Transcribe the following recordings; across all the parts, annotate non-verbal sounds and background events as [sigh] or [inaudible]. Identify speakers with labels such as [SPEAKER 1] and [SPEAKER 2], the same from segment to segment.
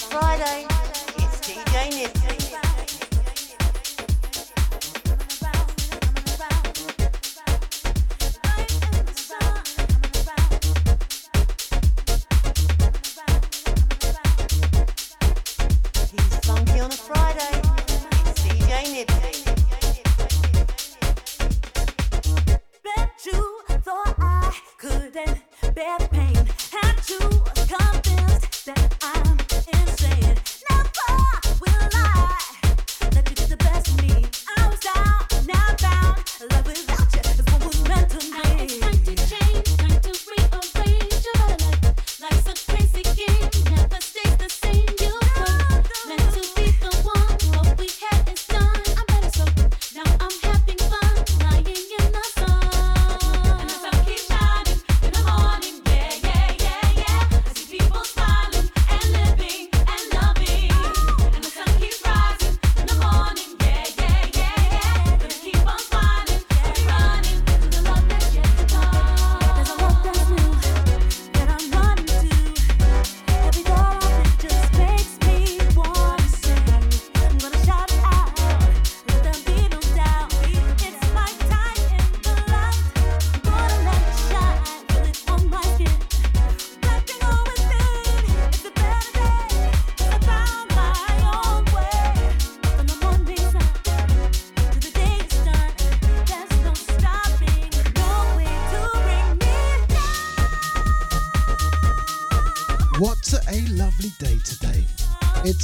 [SPEAKER 1] a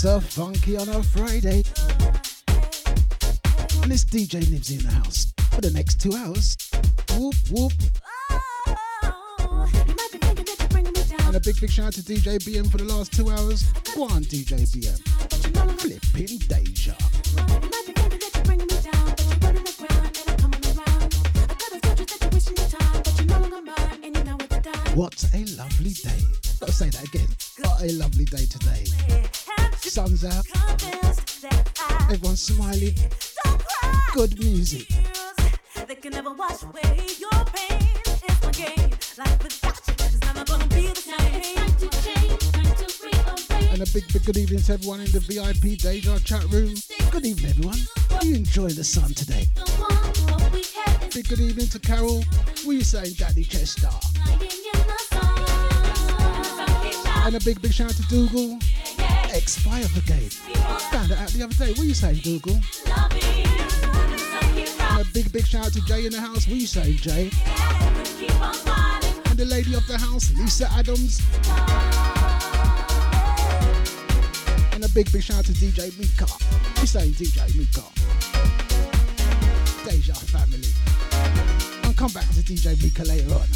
[SPEAKER 1] funky on a Friday. And this DJ lives in the house for the next two hours. Whoop, whoop. And a big, big shout out to DJ BM for the last two hours. Go on, DJ BM. Flipping Deja. Everyone's smiling. Good music. They can never wash away your pain. It's my game. Life without you is never gonna be the same. And a big, big good evening to everyone in the VIP Deja chat room. Good evening, everyone. Are you enjoying the sun today? Big good evening to Carol. What are you saying, Daddy Chester? And a big, big shout out to Dougal. Expire Brigade. Found it out the other day. What you saying, Google? And a big, big shout out to Jay in the house. What you saying, Jay? And the lady of the house, Lisa Adams. And a big, big shout out to DJ Mika. What you saying, DJ Mika? Deja family. I'll come back to DJ Mika later on.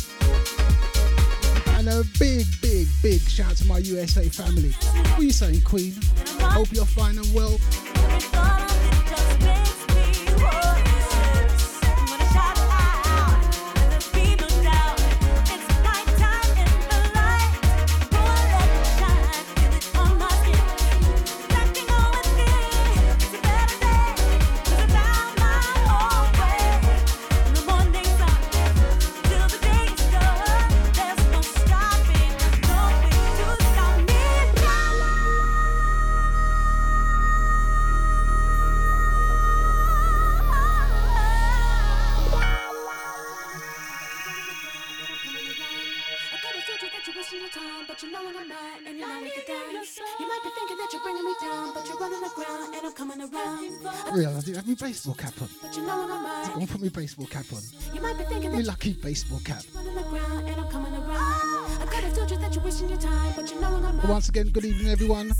[SPEAKER 1] And a big, big, big shout to my USA family. What you saying, Queen? Hope you're fine and well. Baseball cap on. Go on, put my baseball cap on. You might be thinking my lucky baseball cap. Once again, good evening, everyone.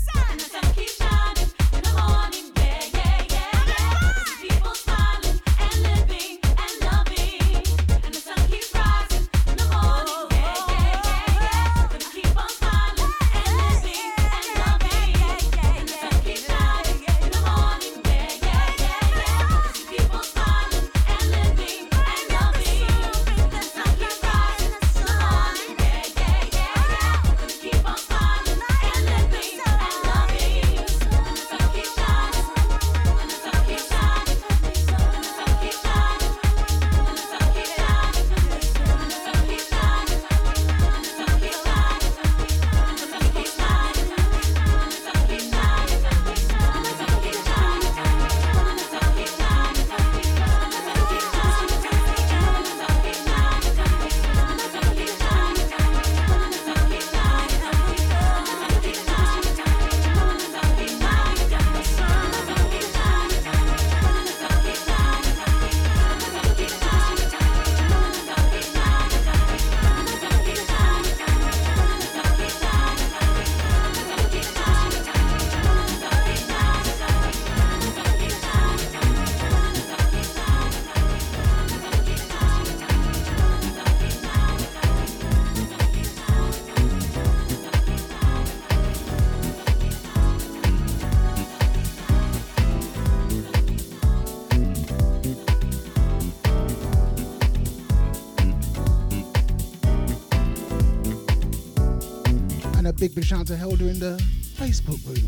[SPEAKER 2] Big big shout to Helder in the Facebook room.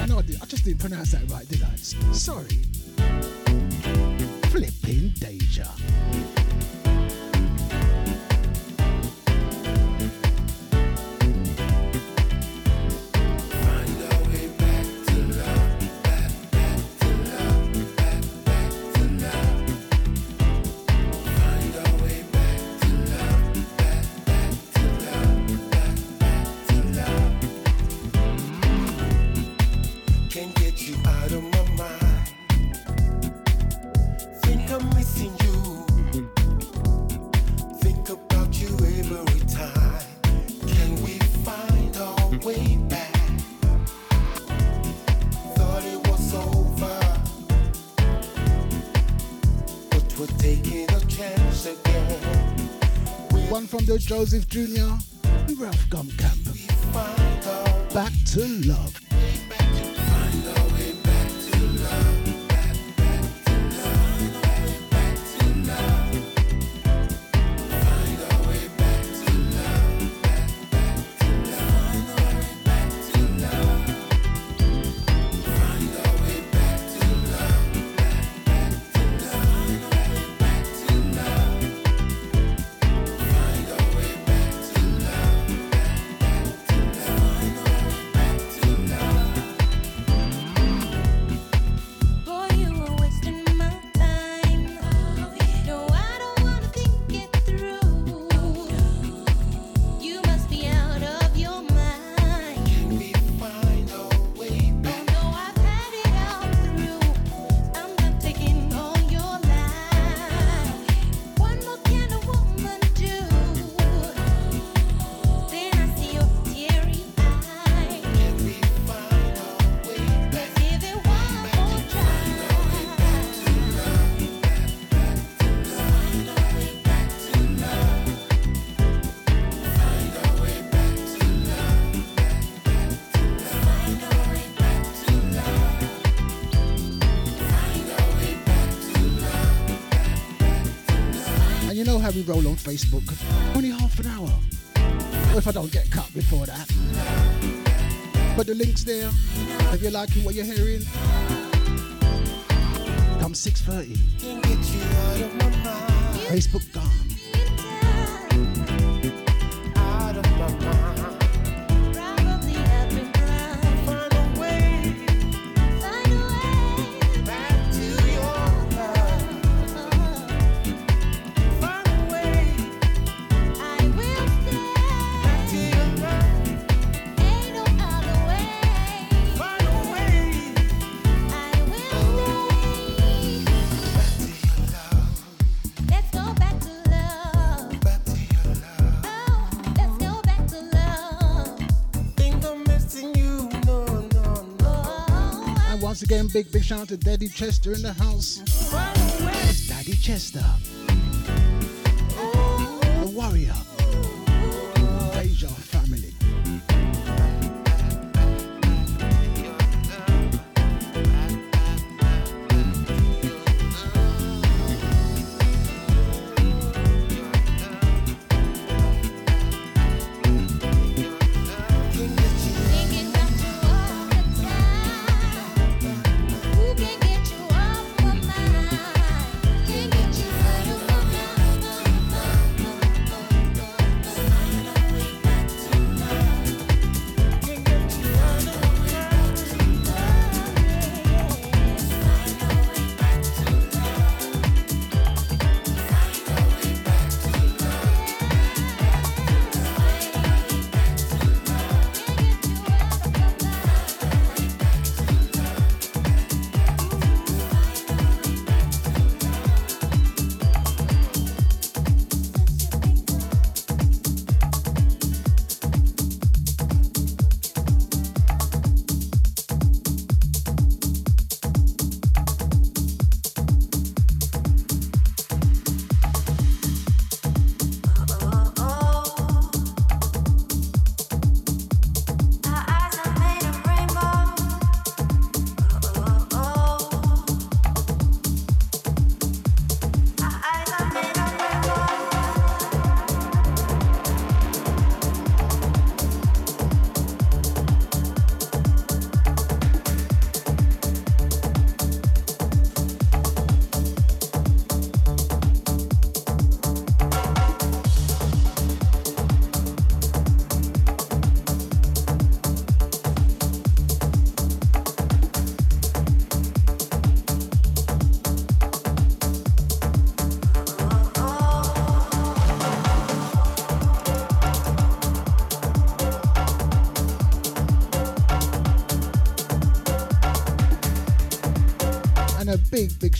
[SPEAKER 2] I know I, did, I just didn't pronounce that right, did I? Sorry. Joseph Jr., and Ralf Gum camp. Back to love. We roll on Facebook. Only half an hour. If I don't get cut before that. But the link's there. If you're liking what you're hearing, come 6.30. Facebook big, big shout out to Daddy Chester in the house. It's Daddy Chester.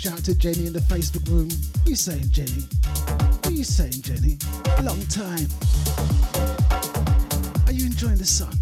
[SPEAKER 3] Shout to Jenny in the Facebook room. What you saying, Jenny? What you saying, Jenny? Long time. Are you enjoying the sun?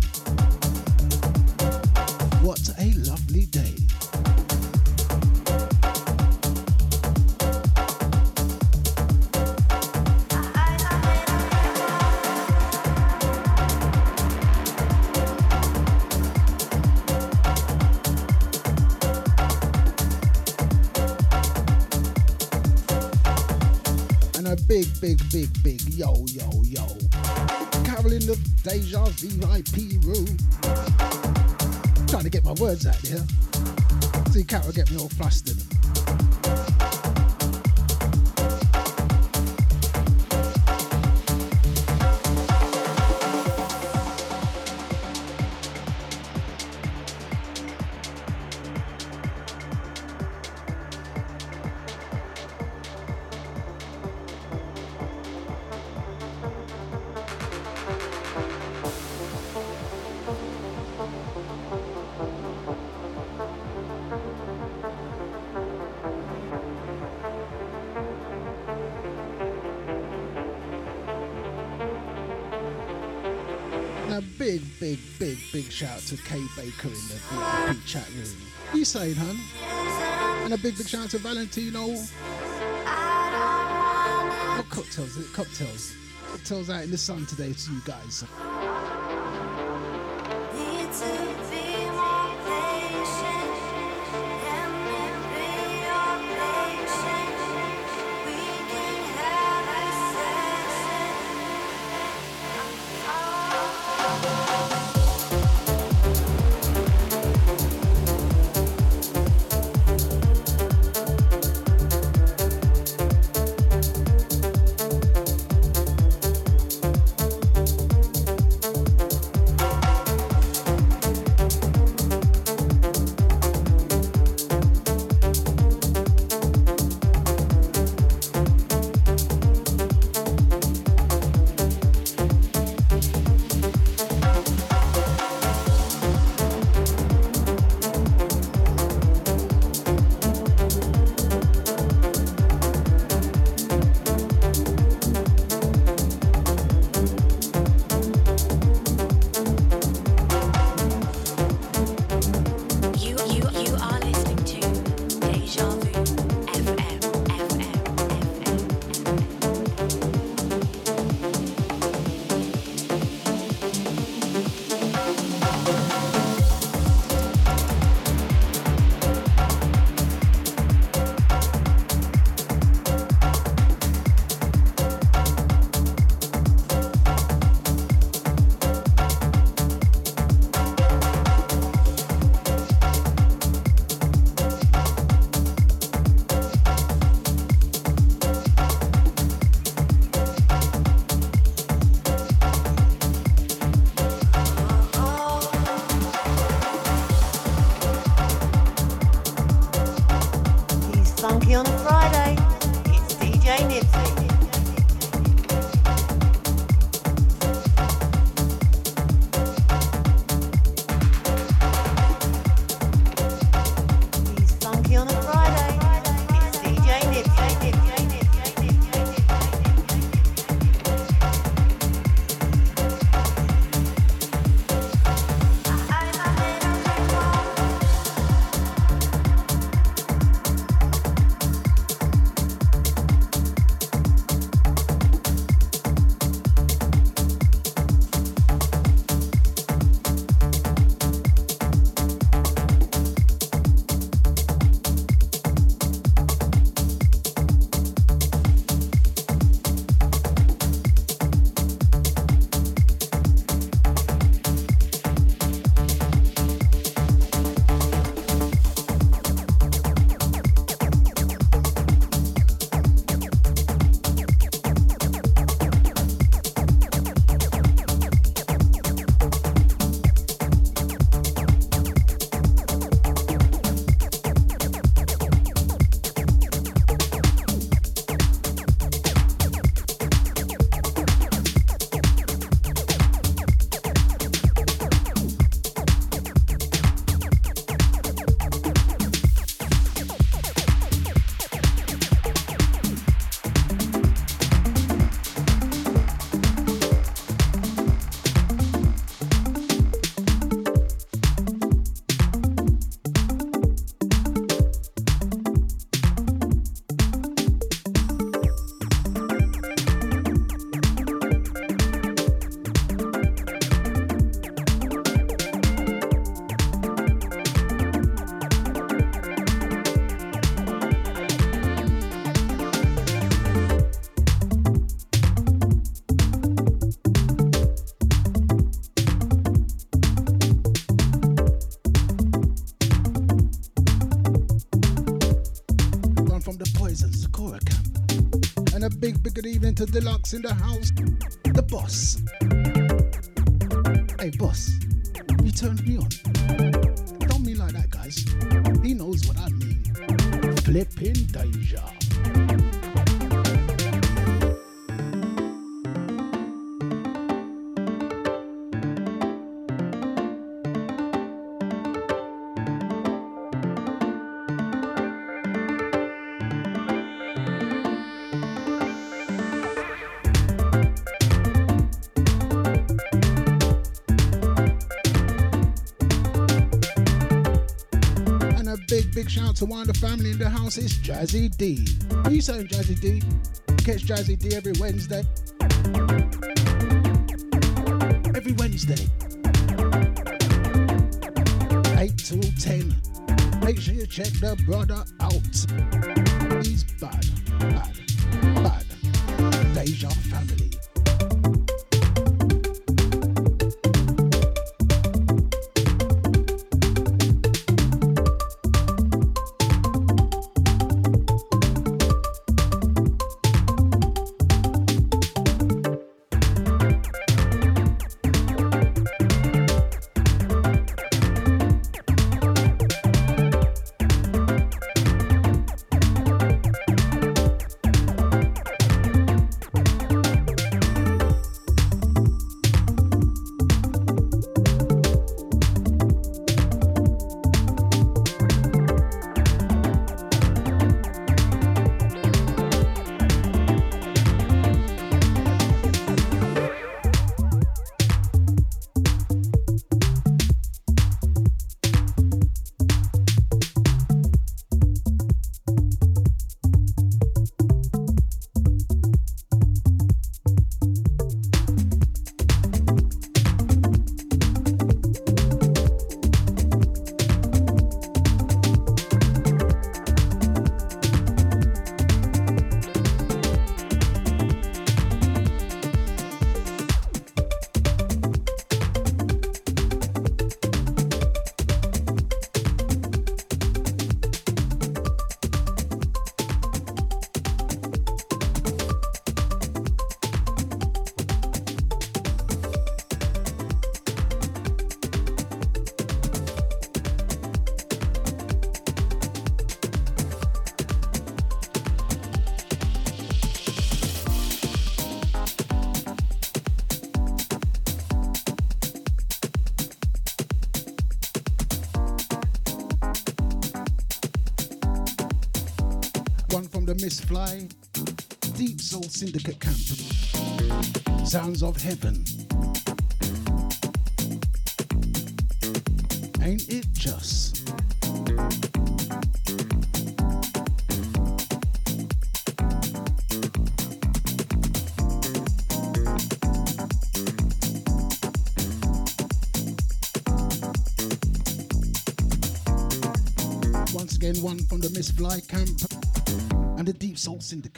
[SPEAKER 3] Out here. See, Carol get me all flustered. Shout out to Kay Baker in the VIP chat room. You saying, hun? And a big, big shout out to Valentino. What cocktails? Cocktails. Cocktails out in the sun today to you guys. Good evening to Deluxe in the house. The boss. Hey, boss, you turned me of the family in the house. It's Jazzy D. Are you saying, Jazzy D? Catch Jazzy D every Wednesday. Every Wednesday. 8 till 10. Make sure you check the brother out. He's bad, bad, bad. Deja family. Miss Fly, Deep Soul Syndicate Camp, Sounds of Heaven. Ain't it just? Once again, one from the Miss Fly camp Deep Soul Syndicate.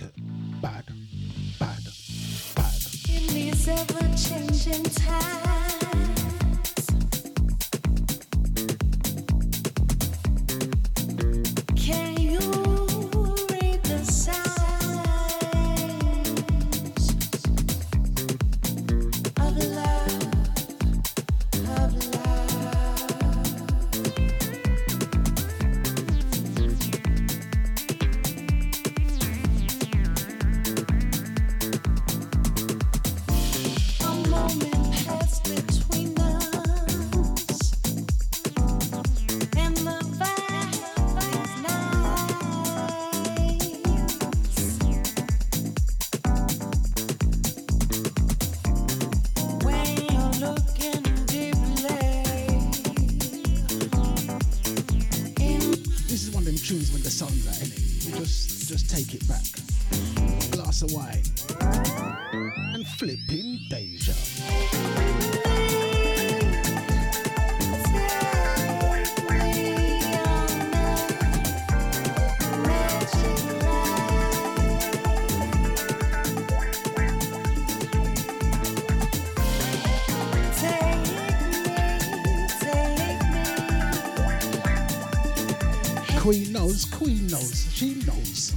[SPEAKER 3] Knows, Queen knows, she knows.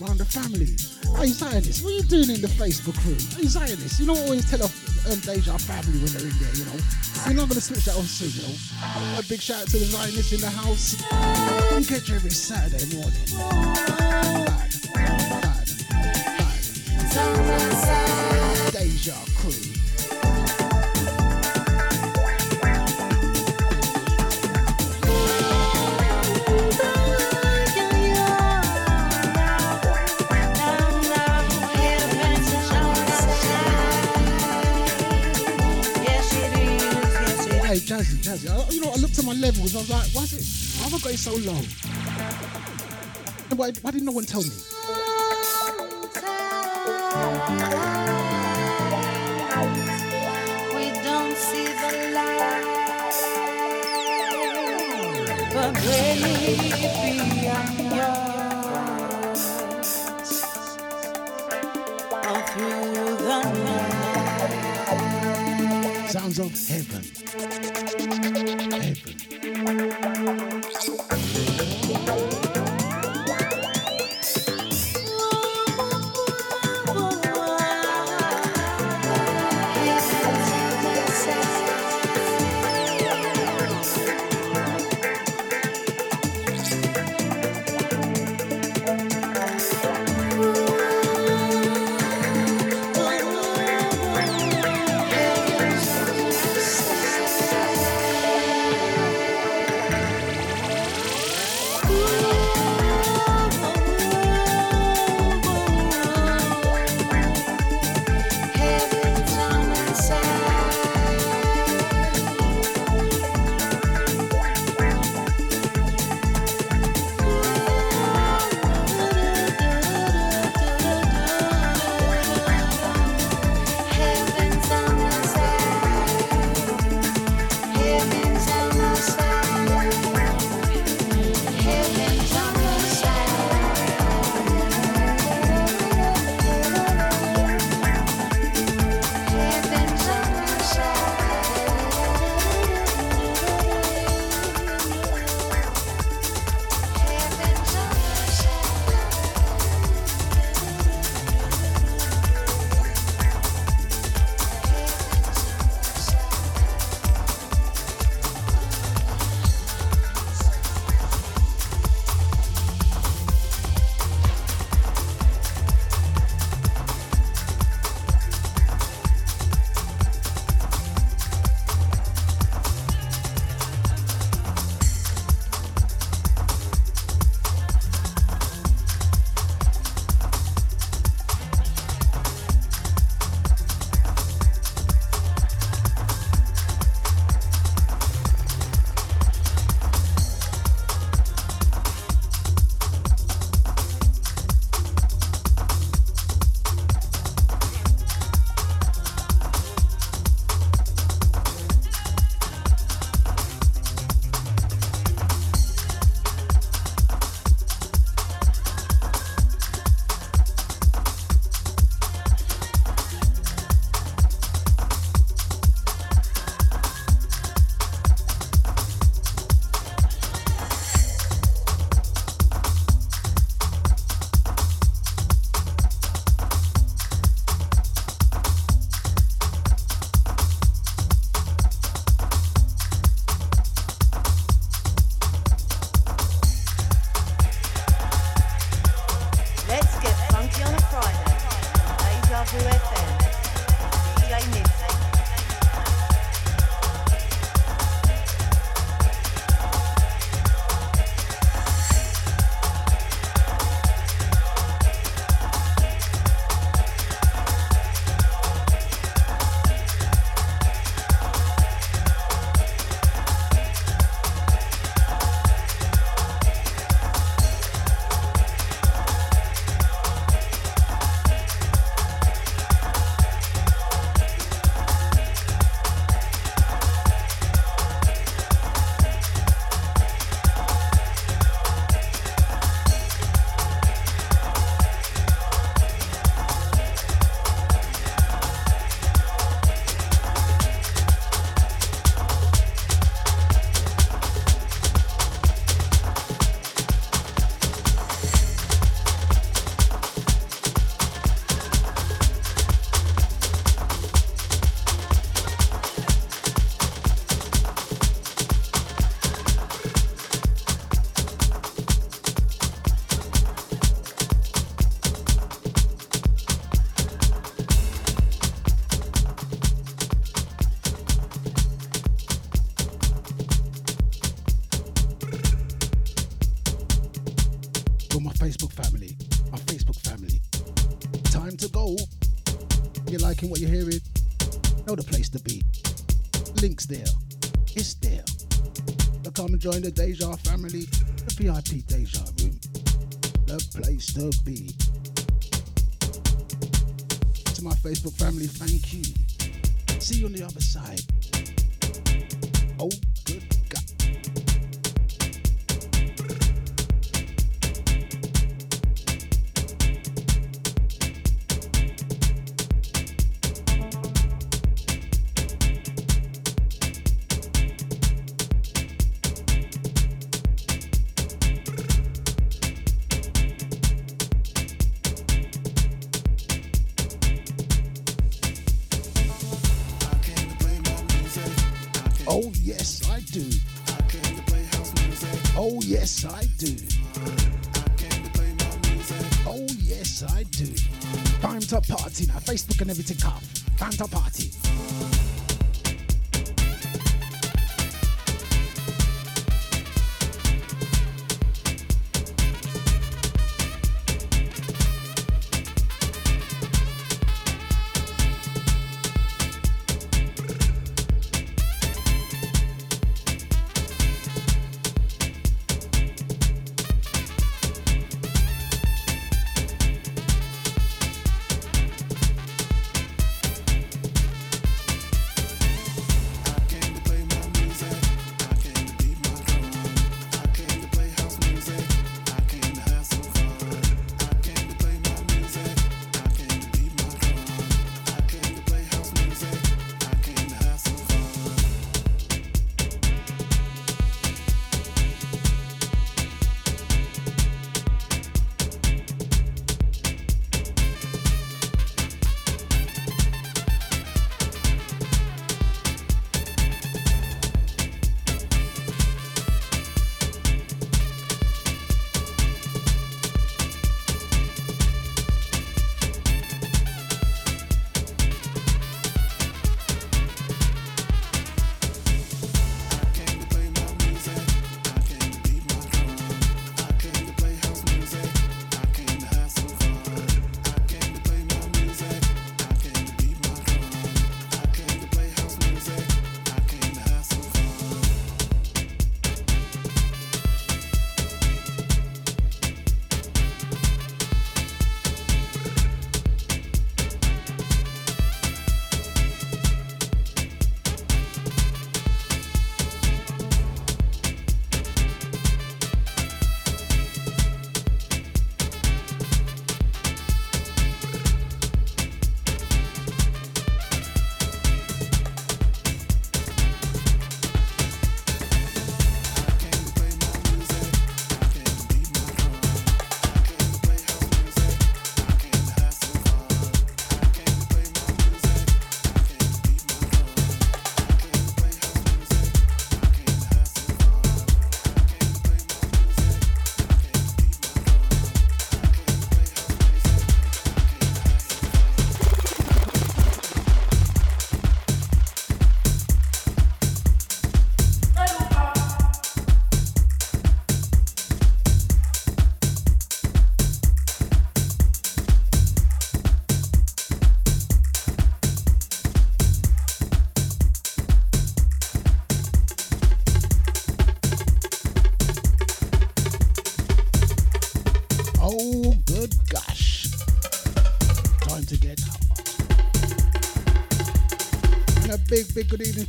[SPEAKER 4] Around the family. Are Hey Zionist, what are you doing in the Facebook room? Hey Zionist, you don't always tell off um, Deja family when they're in there, you know. We're not going to switch that on soon, you know. A big shout out to the Zionists in the house. We get you every Saturday morning. It? Why have I got it so low? Why, why did no one tell me? We don't see the light, but baby, I'm yours. All through the night. Sounds of heaven.
[SPEAKER 3] Liking what you're hearing? Know the place to be. Links there. It's there. So come and join the Deja family, the VIP Deja room. The place to be. To my Facebook family, thank you. See you on the other side. Oh, and everything off.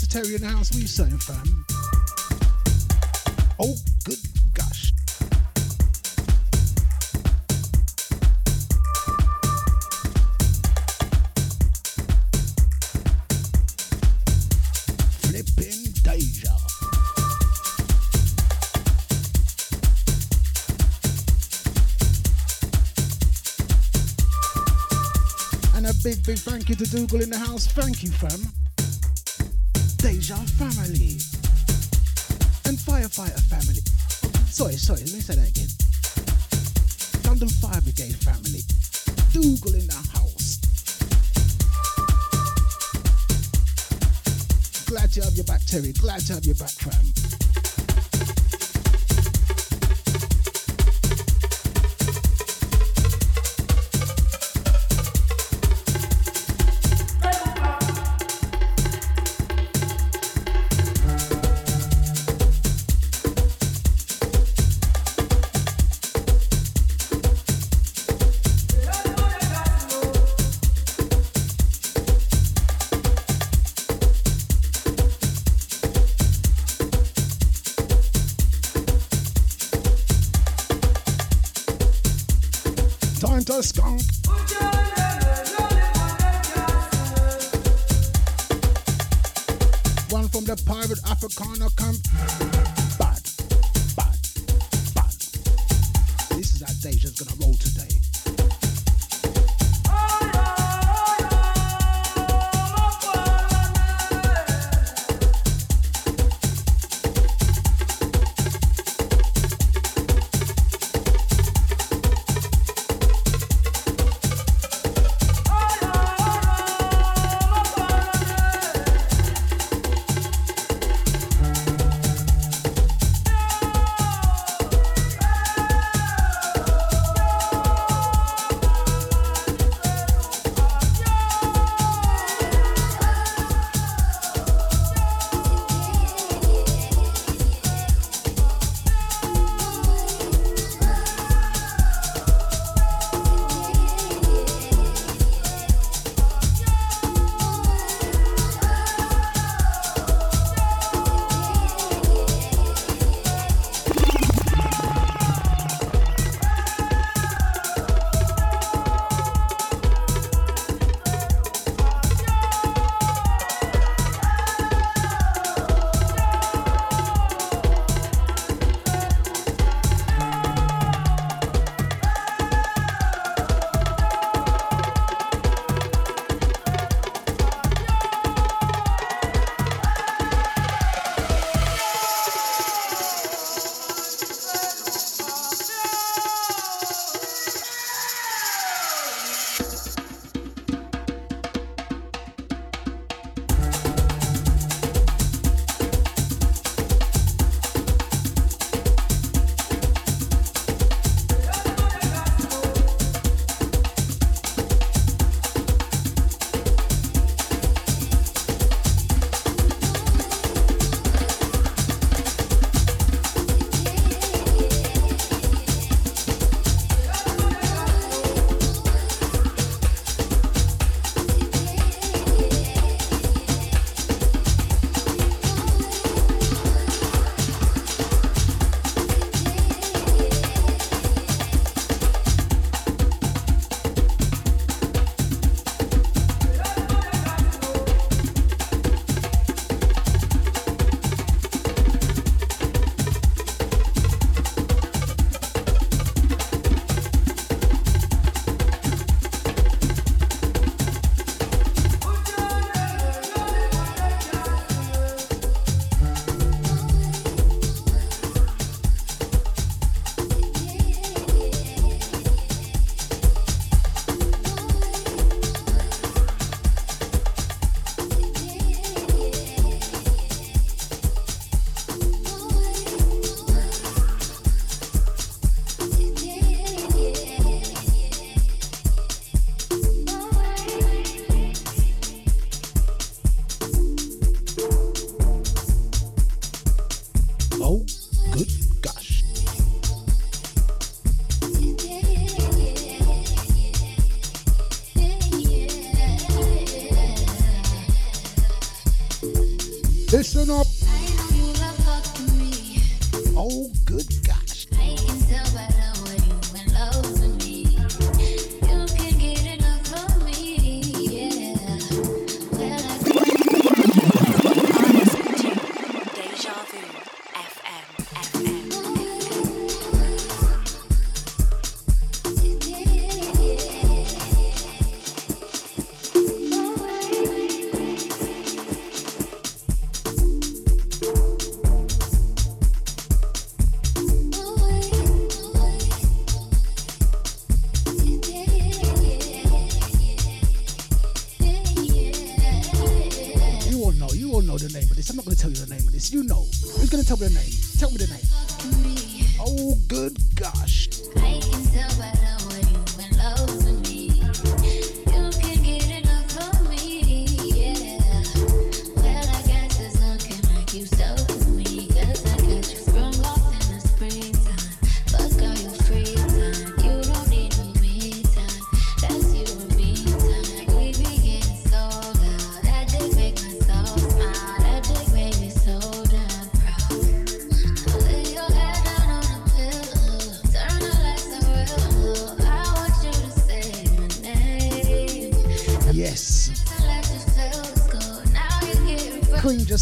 [SPEAKER 3] Terry in the house. What you saying, fam? Oh, good gosh. And a big, big thank you to Dougal in the house. Thank you, fam. Deja family and firefighter family. Sorry, sorry, let me say that again. London Fire Brigade family. Dougal in the house. Glad to have you back, Terry. Glad to have you back, fam.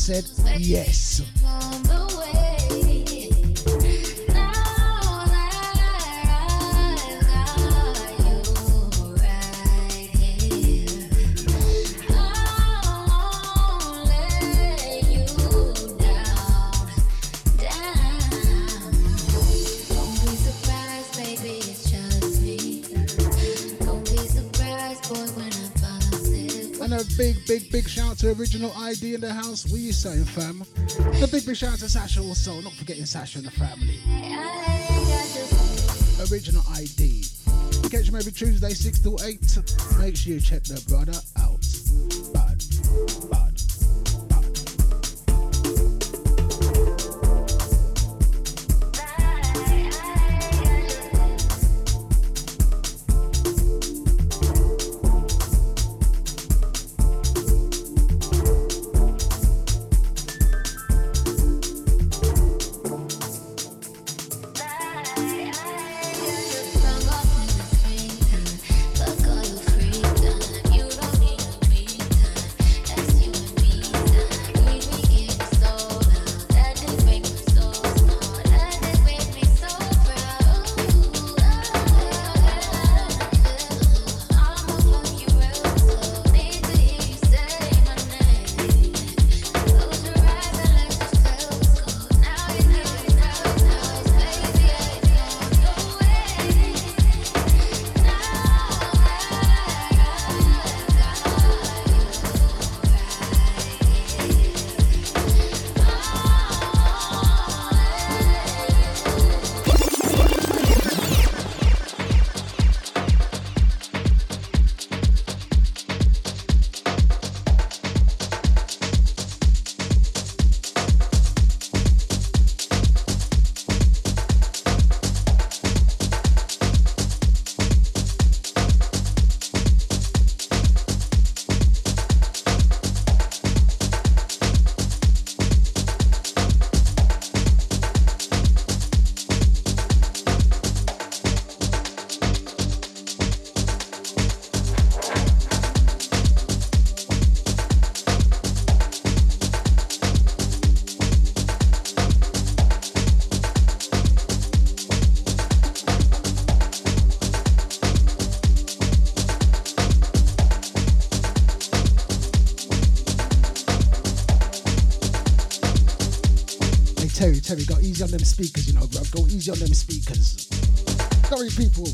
[SPEAKER 3] Said yes. Big, big, big shout out to Original ID in the house. Are you saying, fam? The big, big shout out to Sasha also. Not forgetting Sasha and the family. Original ID. Catch him every Tuesday, 6 to 8. Make sure you check the brother easy on them speakers, you know, bro. Go easy on them speakers. Sorry, people.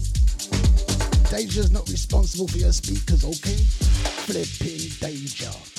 [SPEAKER 3] Deja's not responsible for your speakers, okay? Flipping Deja.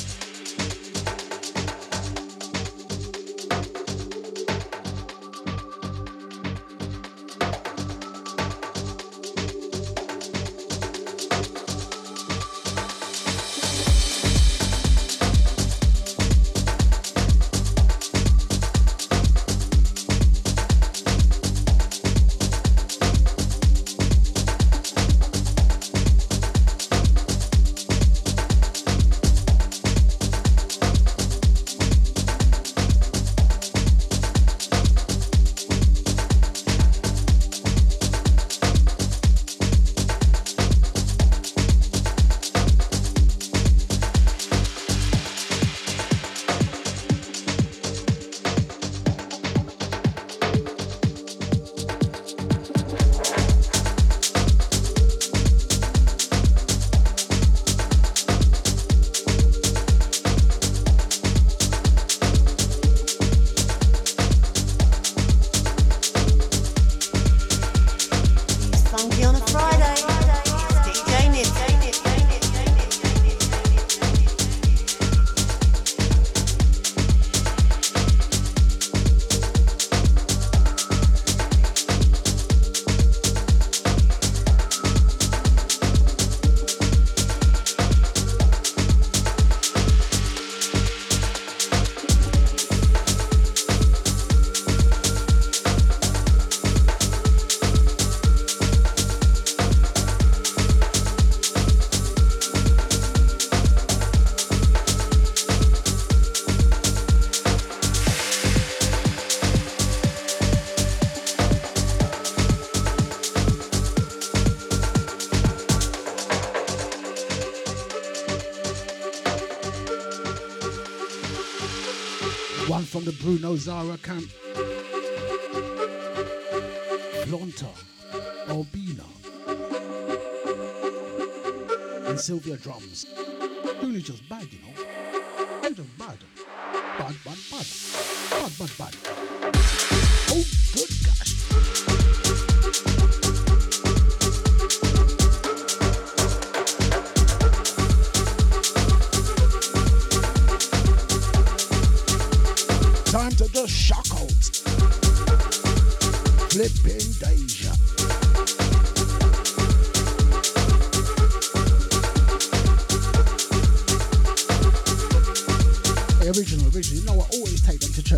[SPEAKER 3] Zarra camp. Plonta, Albina, and Sylva Drums. Bruno's just bad, you know.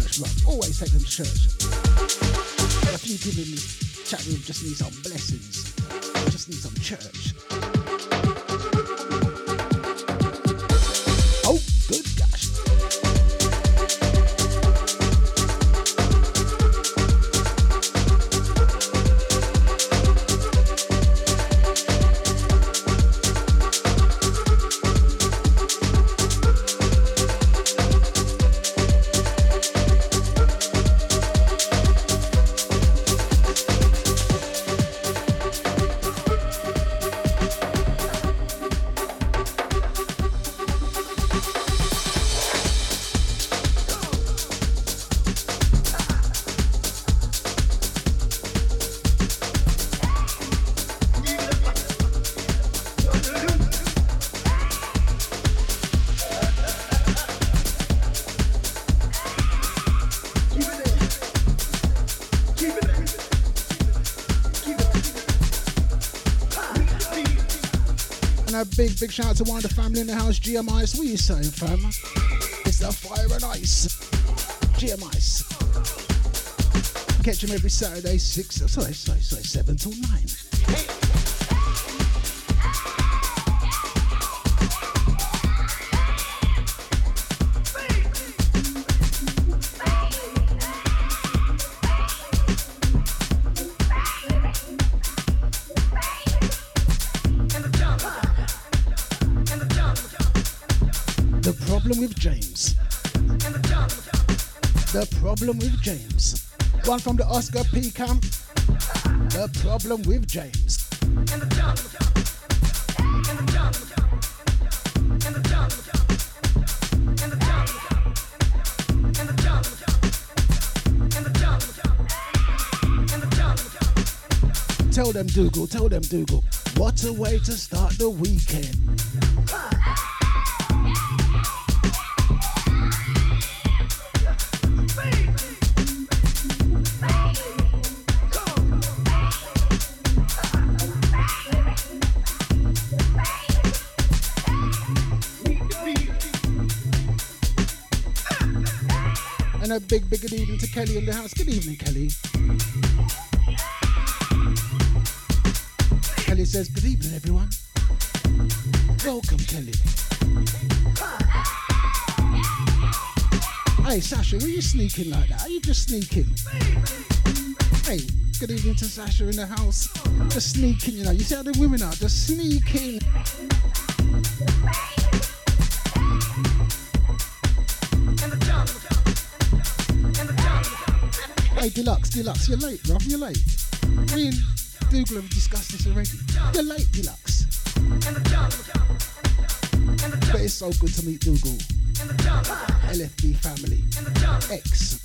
[SPEAKER 3] Church, bro. Always take them to church. But a few people in this chat room just need some blessings. Just need some church. Big, big shout out to one of the family in the house, GMIs. What are you saying, fam? It's the fire and ice. GMIs. Catch them every Saturday, 6, sorry, sorry, sorry, 7 till 9. Problem with James. One from the Oscar P camp. The problem with James. Tell them Dougal, tell them Dougal. What a way to start the weekend. A big, big good evening to Kelly in the house. Good evening, Kelly. Kelly says, Good evening, everyone. Welcome, Kelly. Hey, Sasha, were you sneaking like that? Are you just sneaking? Hey, good evening to Sasha in the house. Just sneaking, you know. You see how the women are, just sneaking. Hey, Deluxe, Deluxe, you're late, bruv, you're late. Me and Dougal have discussed this already. You're late, Deluxe. But it's so good to meet Dougal. LFB family. X.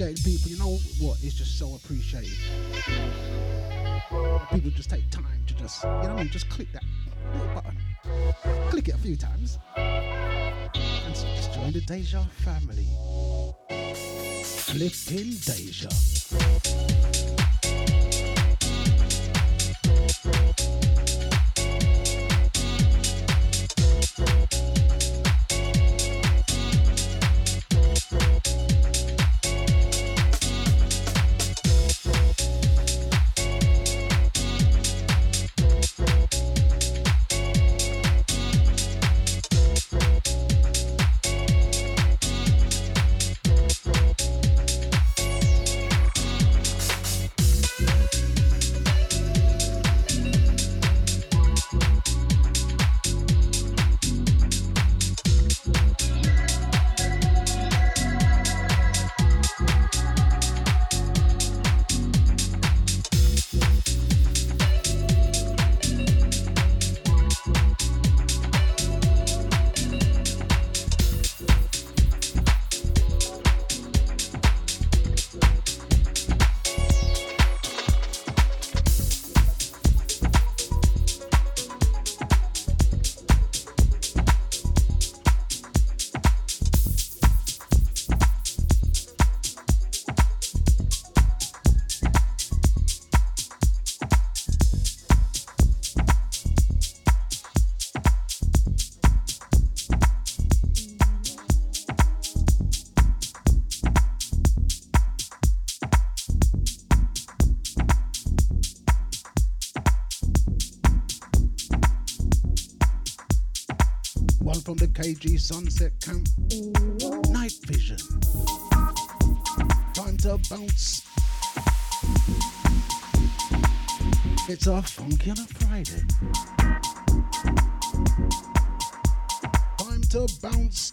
[SPEAKER 3] People, you know what? It's just so appreciated. People just take time to just, you know what I mean? Just click that little button. Click it a few times. And just join the Deja family. Flipping Deja. KG Sunset Camp. Night Vision. Time to bounce. It's a funky on a Friday. Time to bounce.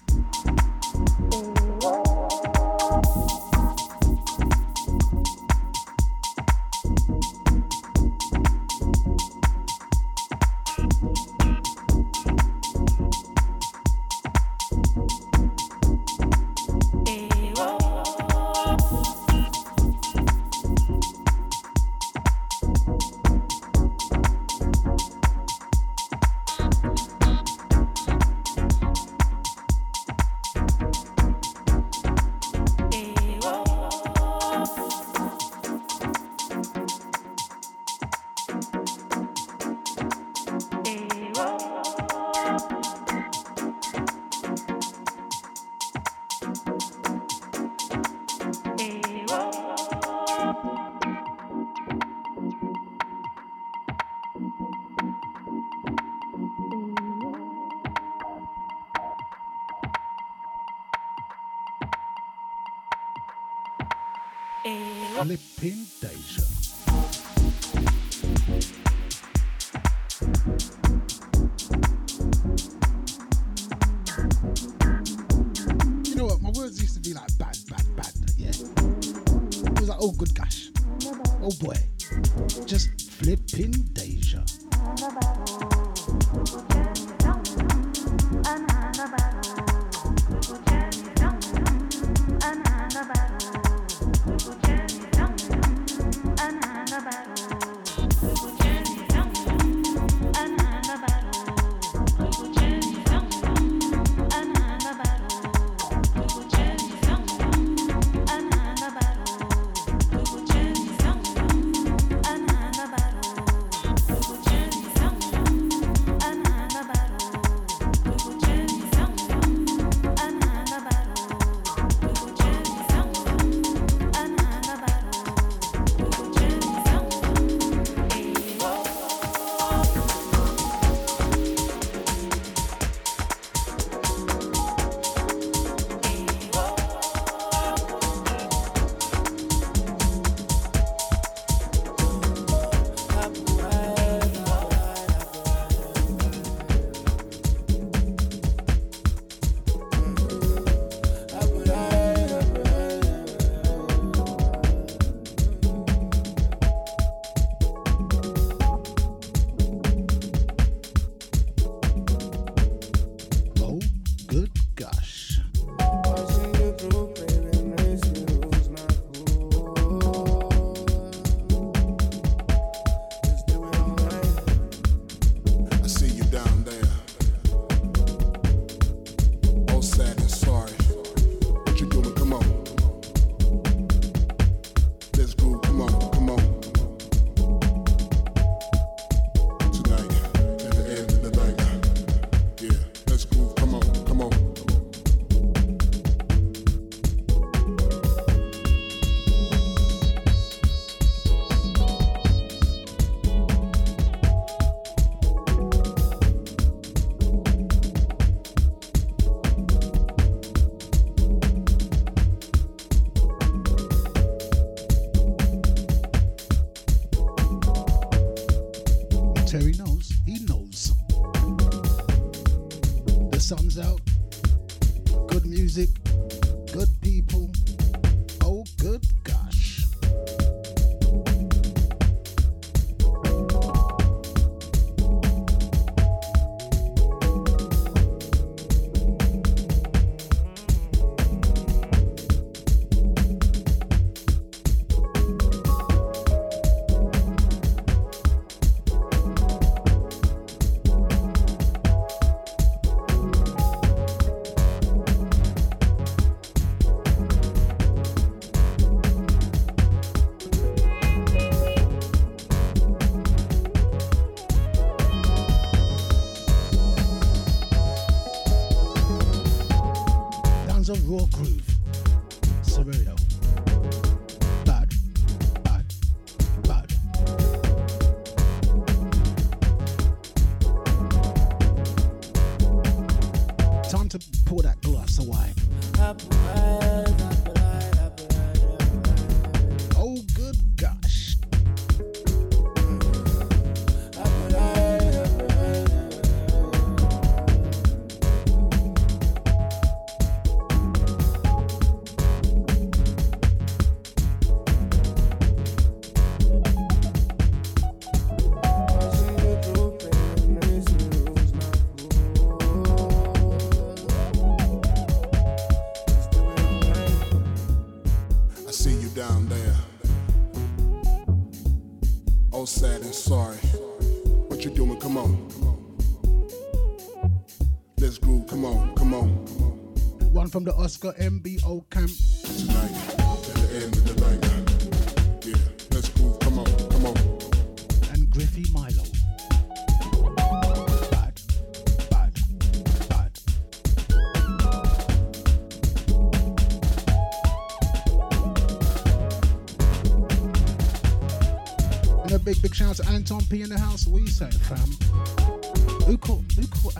[SPEAKER 3] Groove. Oscar MBO camp.
[SPEAKER 5] Tonight, at the end of the night. Yeah, let's. Come on. Come on.
[SPEAKER 3] and Griffith Malo. Bad, bad, bad. And a big, big shout out to Anton P in the house. What you saying, fam? Who caught, who caught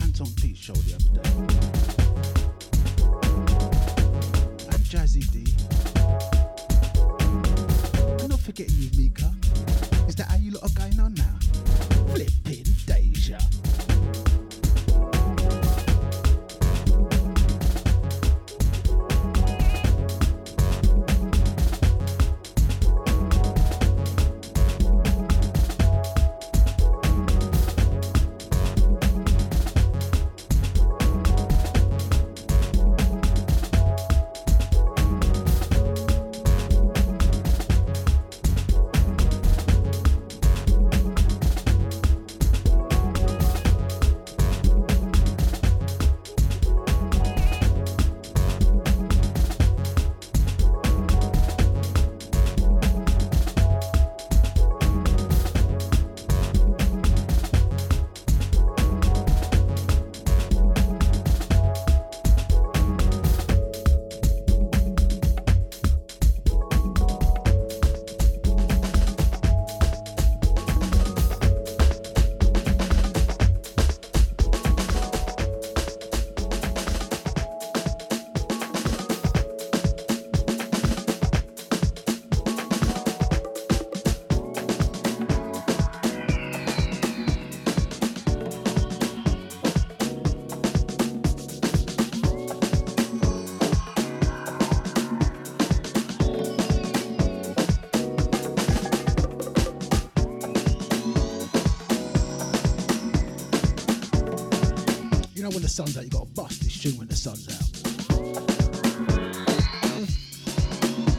[SPEAKER 3] the sun's out, you gotta bust this tune when the sun's out.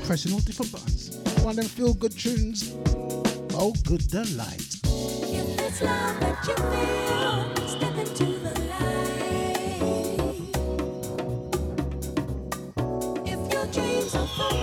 [SPEAKER 3] Pressing all different buttons. One of them feel good tunes. Oh, good delight.
[SPEAKER 1] If it's love that you feel, step into the light. If your dreams are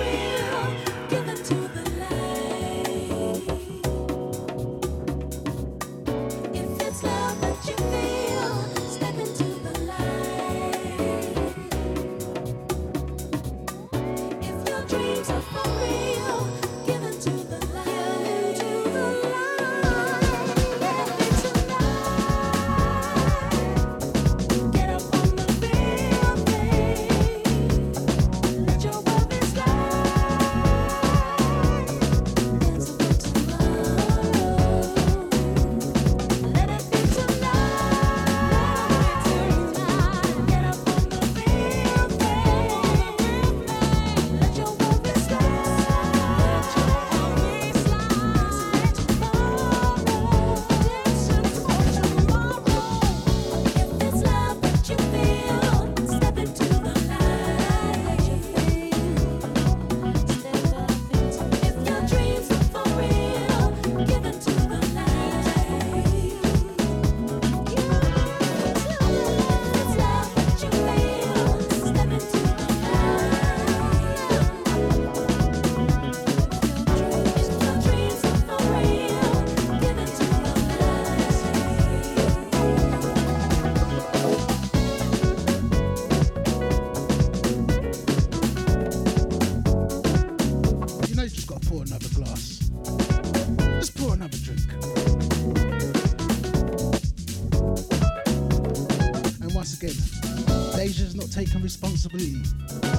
[SPEAKER 1] responsibly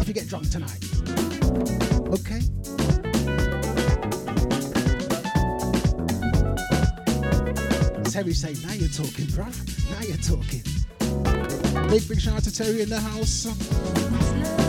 [SPEAKER 1] if you get drunk tonight. Okay? Terry say, now you're talking, bro. Now you're talking. Big, big shout out to Terry in the house.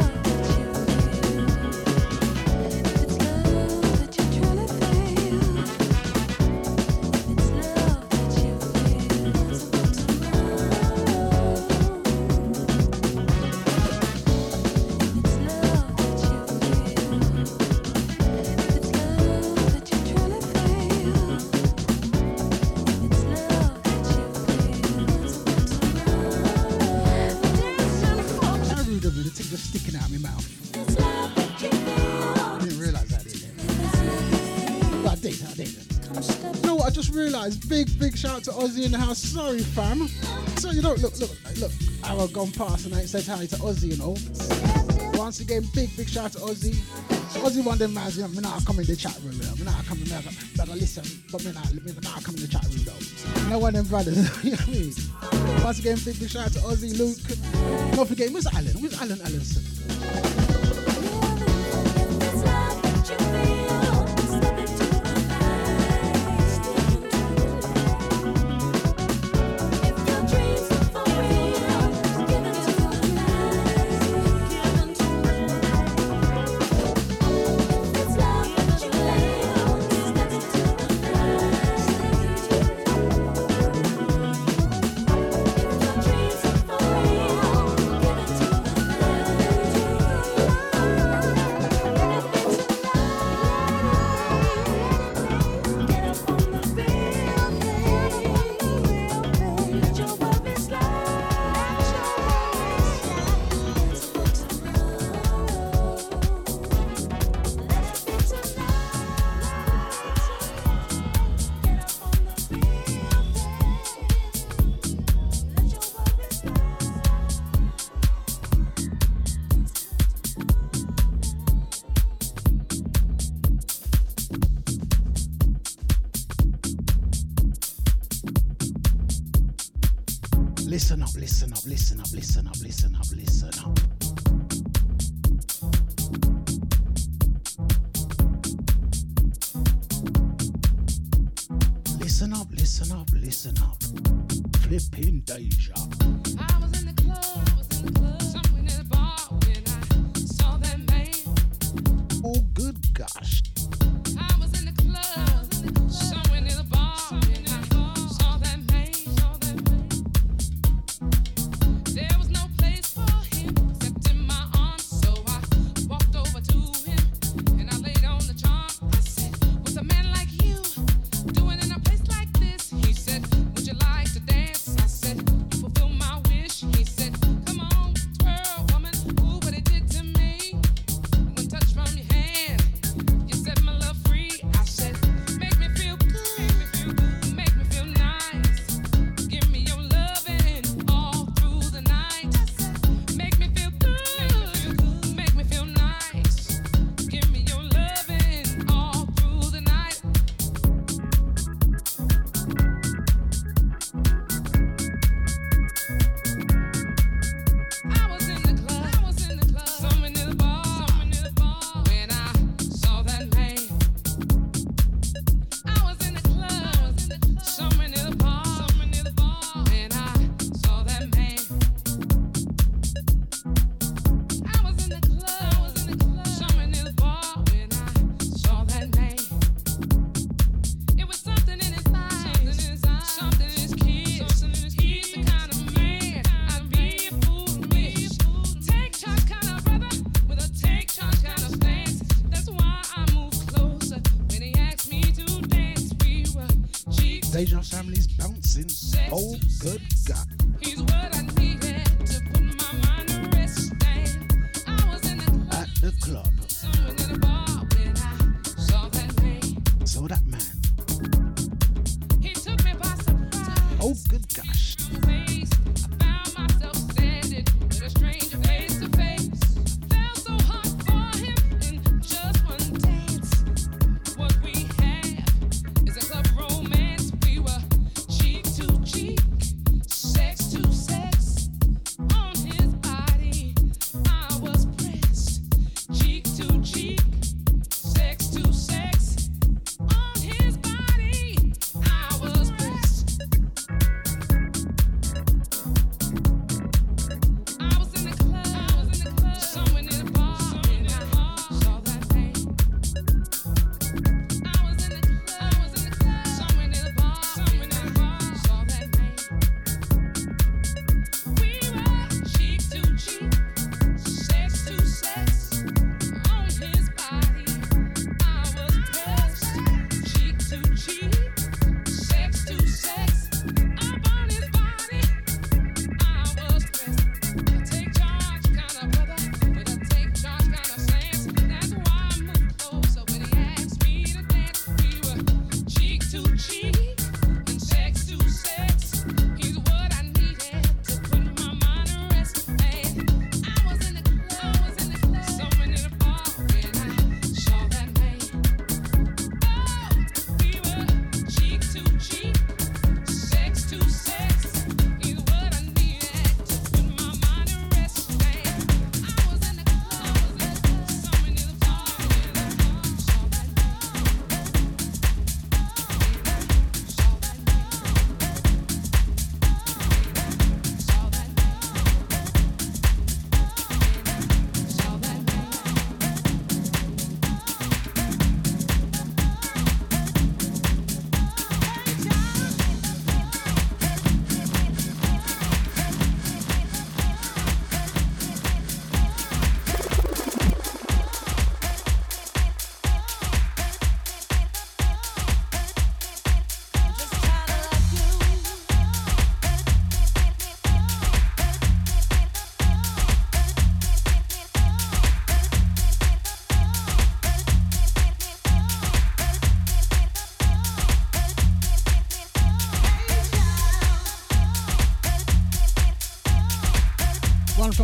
[SPEAKER 1] big shout to Ozzy in the house. Sorry, fam. So you don't look, look, look. Hour gone past and I said hi to Ozzy, you know. Once again, big, big shout to Ozzy. Ozzy one them man, I'm not come in the chat room, I'm not in. there, but listen, but me not, me not come in the chat room though. No one them brothers, [laughs] you know what I mean? Once again, big, big shout to Ozzy, Luke. Don't forget, Miss Allen, Who's Allen Allenson. listen up, listen up, listen up. Listen up, listen up, listen up. Flipping deja.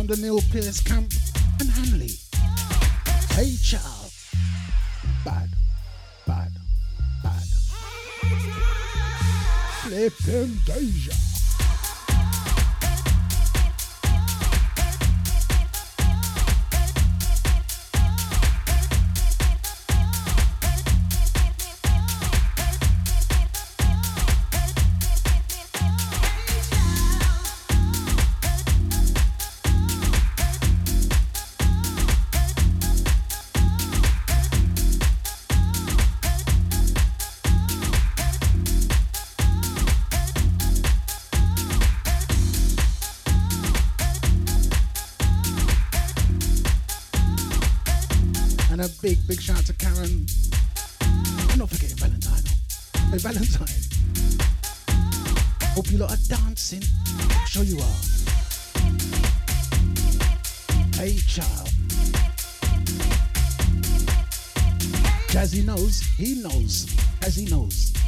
[SPEAKER 6] from the
[SPEAKER 2] Neil Pierce camp.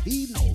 [SPEAKER 2] be no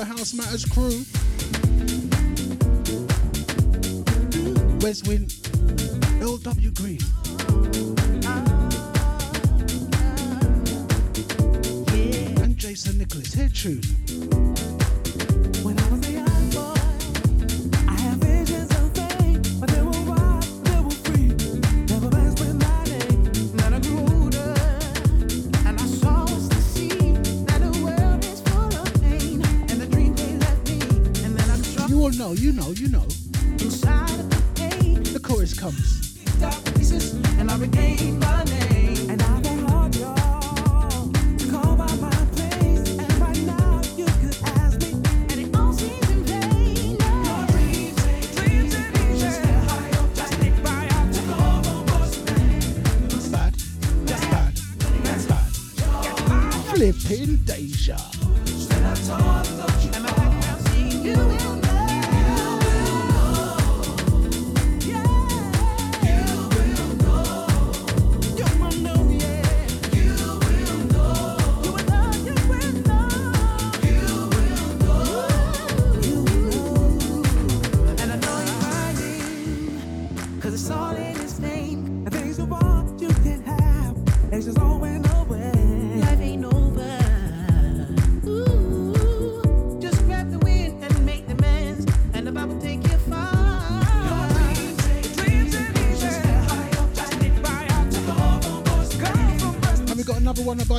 [SPEAKER 2] the House Matters crew. Wez Whynt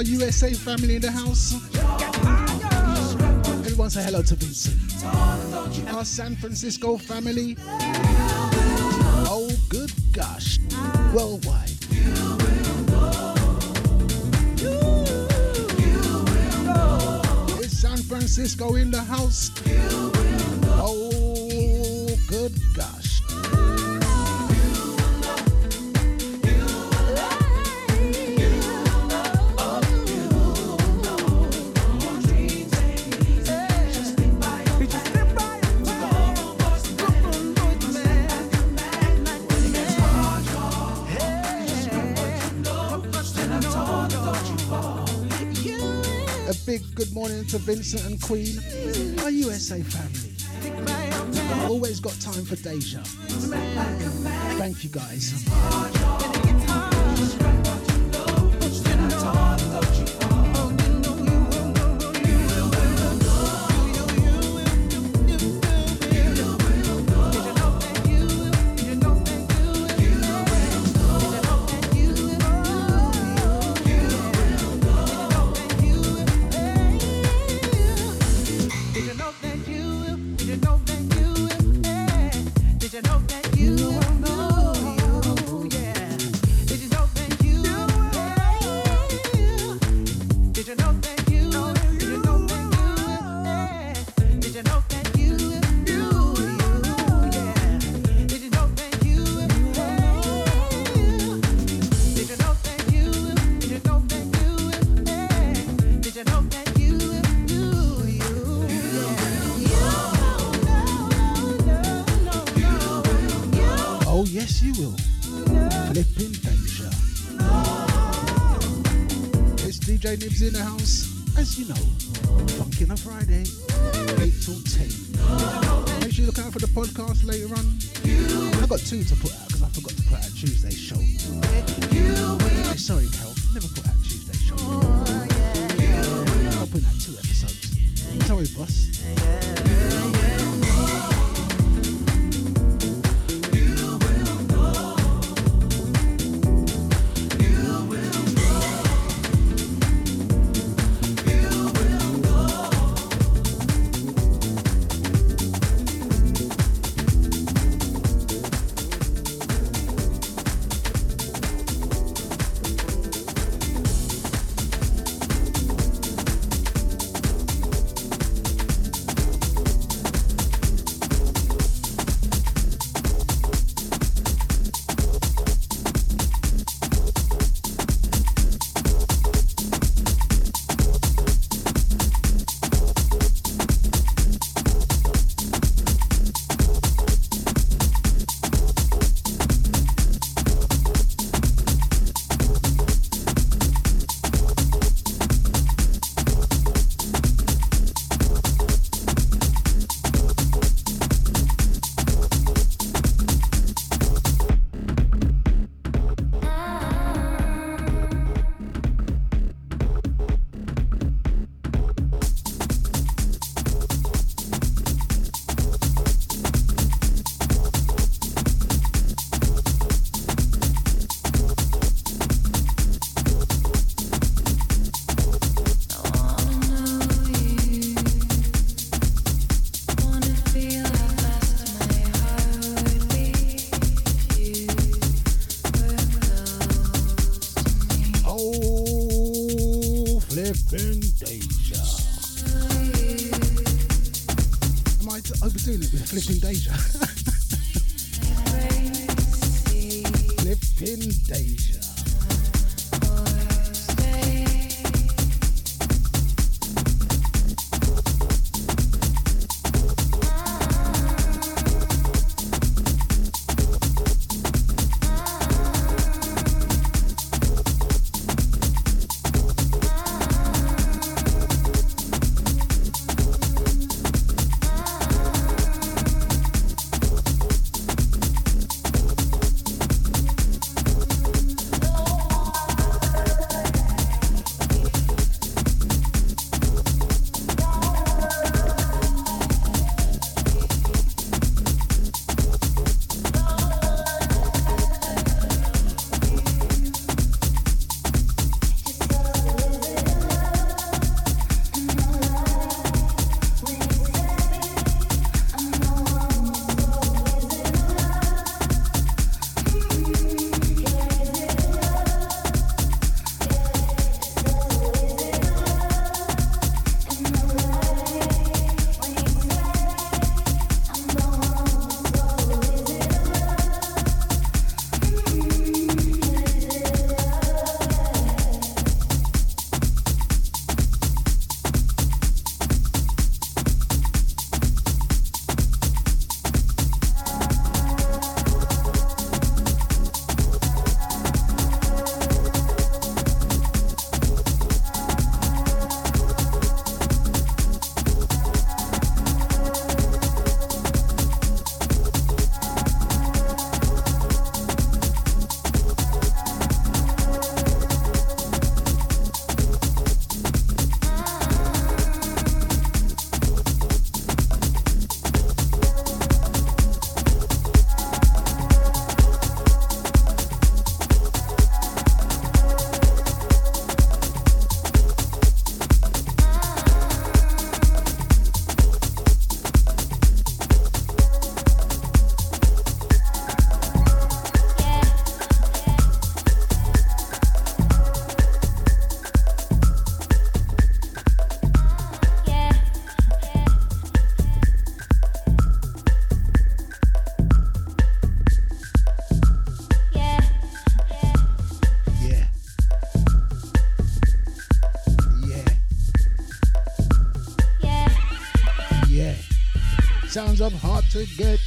[SPEAKER 2] our USA family in the house. Everyone say hello to Vincent. Our San Francisco family. morning to Vincent and Queen, my USA family. I've always got time for Deja. Thank you guys. Temptation.
[SPEAKER 1] sounds of hard to get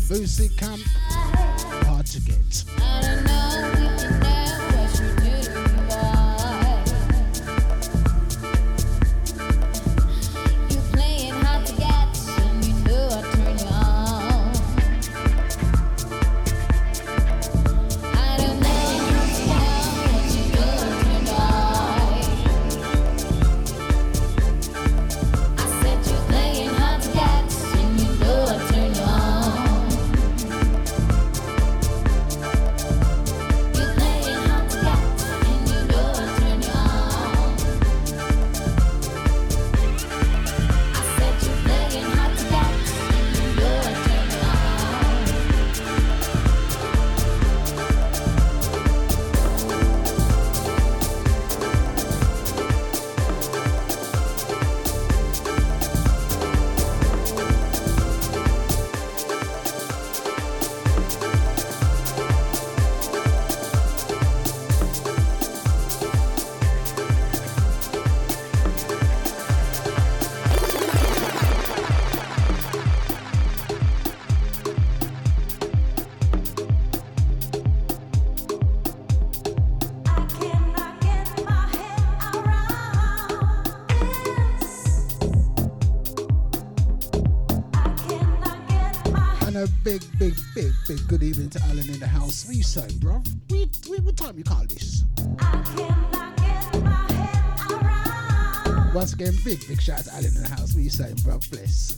[SPEAKER 1] Boosie Camp. Big good evening to Alan in the house. What you saying, bruv? We, we, what time you call this? Once again, big, big shout out to Alan in the house. What you saying, bruv? Bless.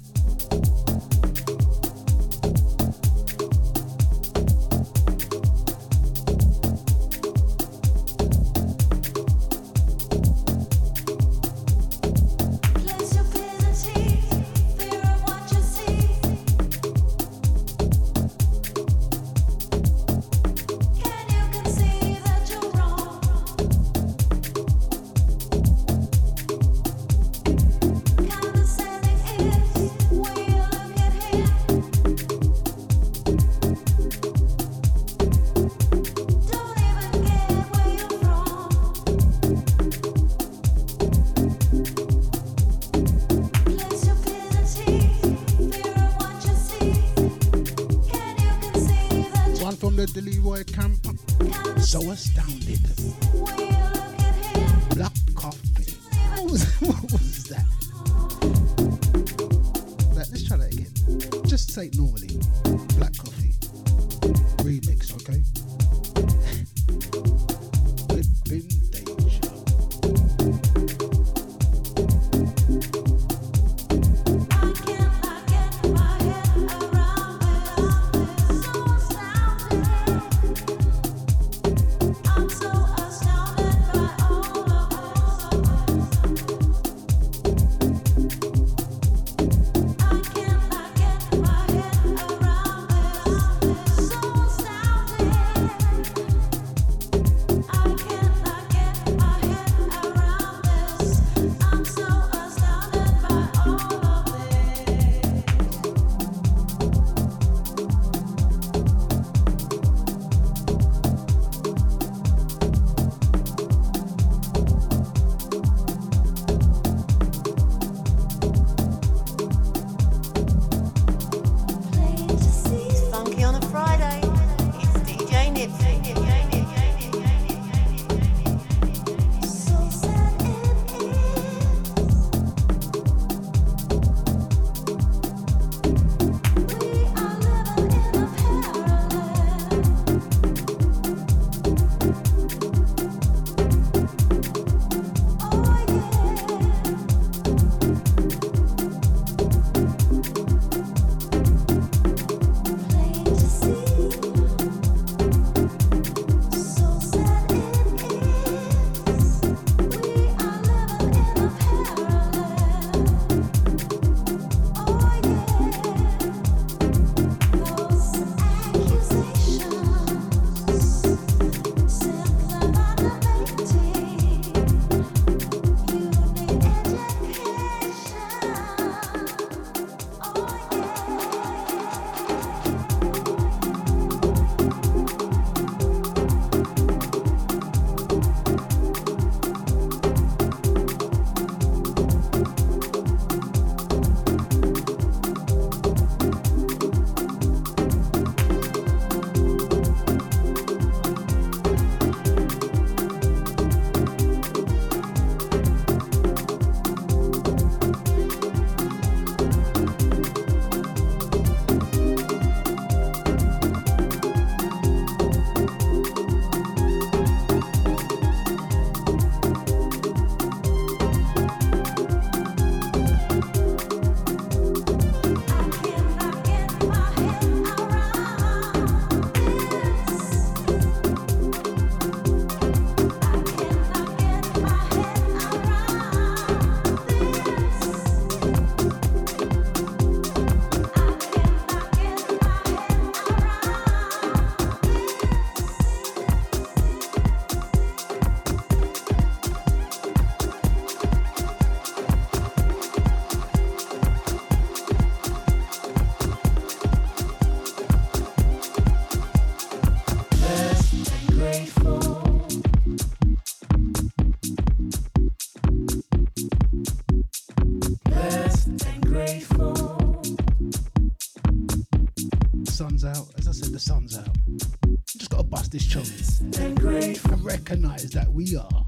[SPEAKER 1] we are.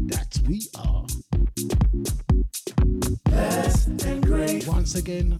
[SPEAKER 3] That's
[SPEAKER 1] we are. Best and great. Once again,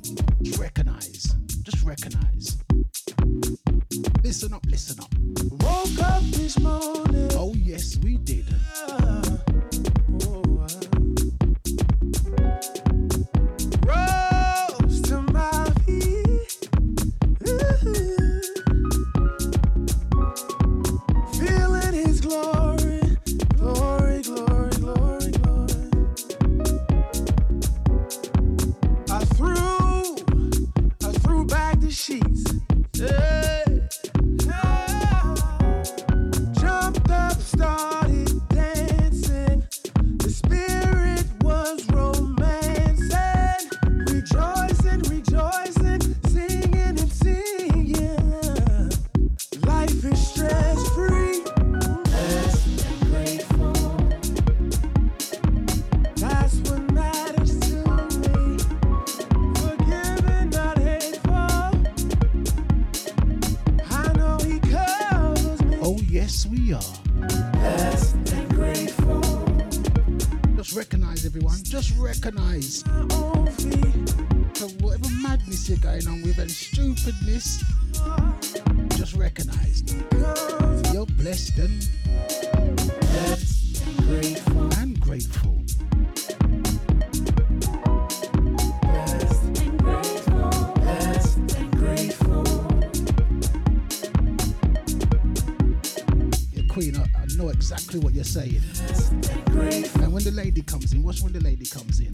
[SPEAKER 1] say it. And when the lady comes in, watch when the lady comes in.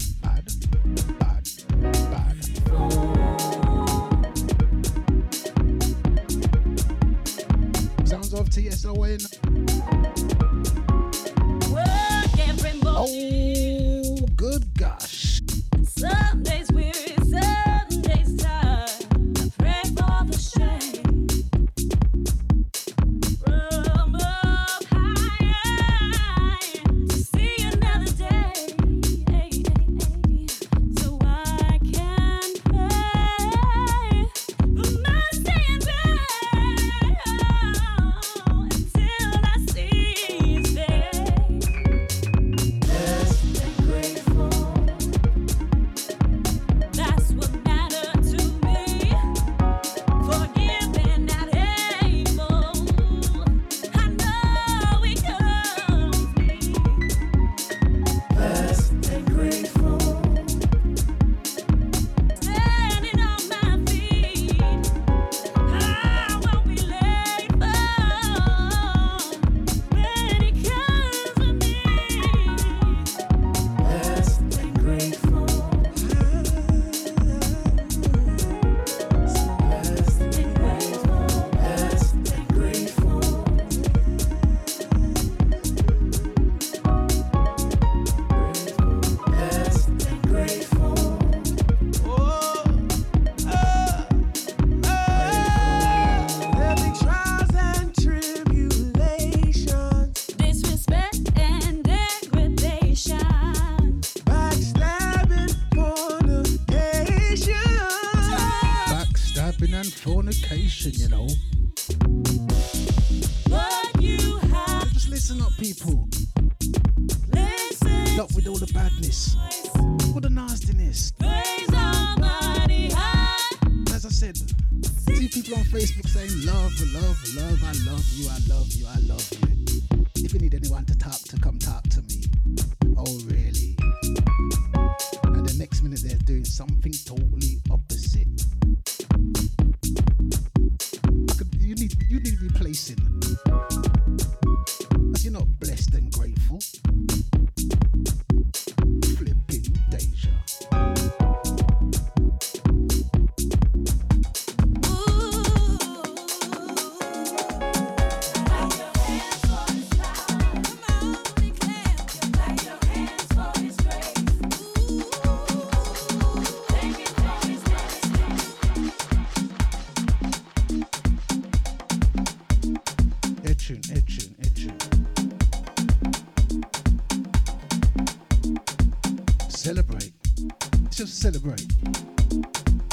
[SPEAKER 1] Celebrate.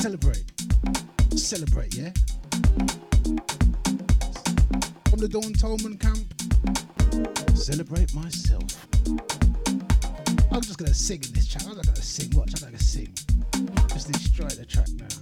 [SPEAKER 1] Celebrate. Celebrate,
[SPEAKER 7] yeah? From the Tony Momrelle camp, celebrate myself. I'm just gonna sing in this chat. I'm not gonna sing, watch, I'm not gonna sing. Just destroy the track now.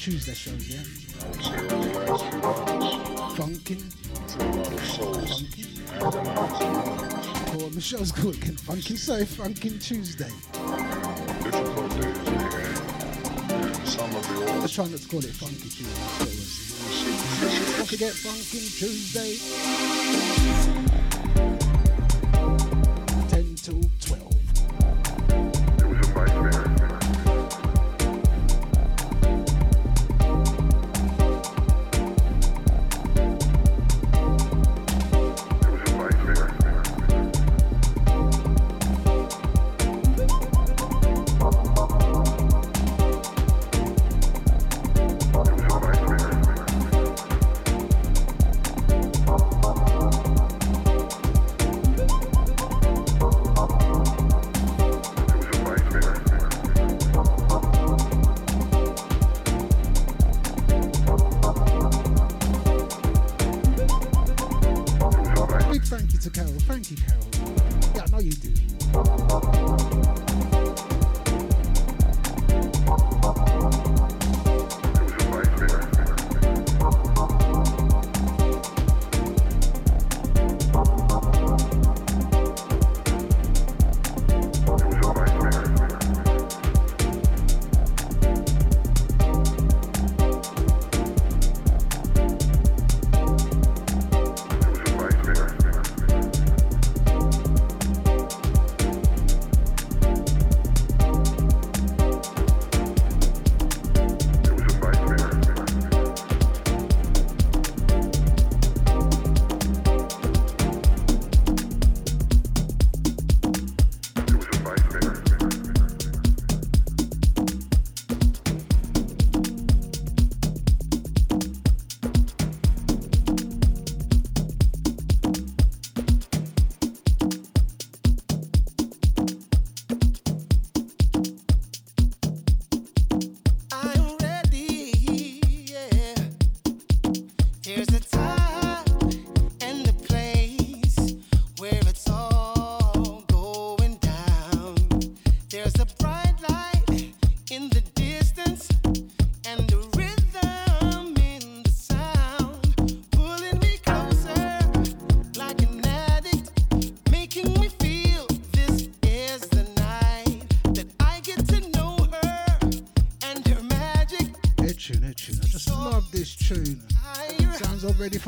[SPEAKER 8] choose their shows, yeah? Funkin'. Funkin'.
[SPEAKER 7] Oh,
[SPEAKER 8] well, the
[SPEAKER 2] show's called again. Funkin' So, Funkin' Tuesday. I was trying not to call it Funky Tuesday. Don't forget Funky Tuesday.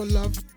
[SPEAKER 2] for love.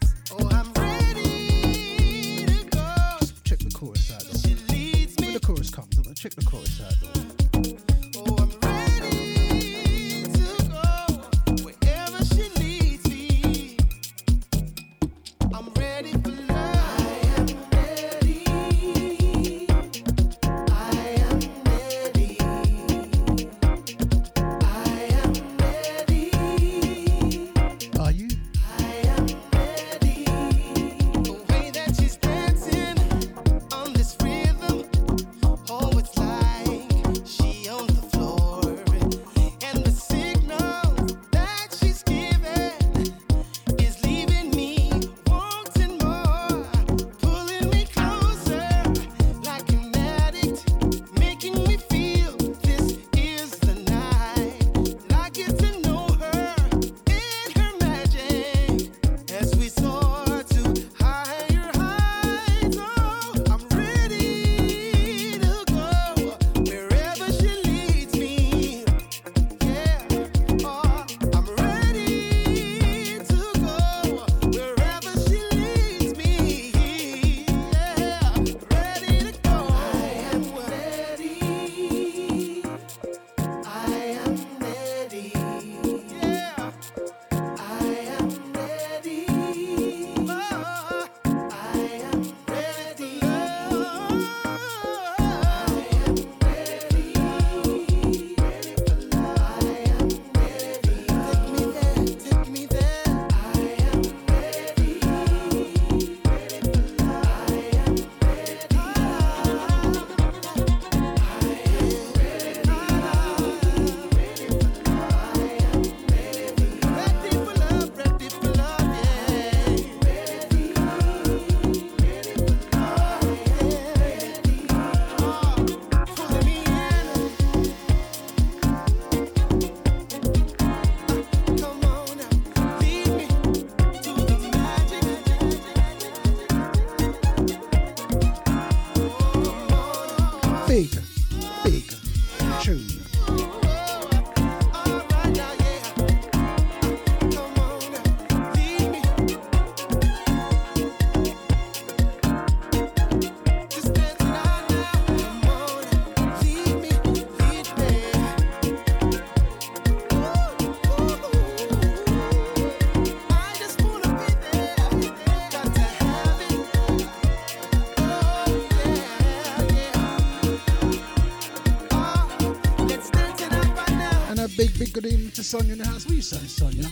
[SPEAKER 9] Sonia in the house. What you say, Sonia?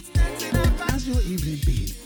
[SPEAKER 9] How's your evening been?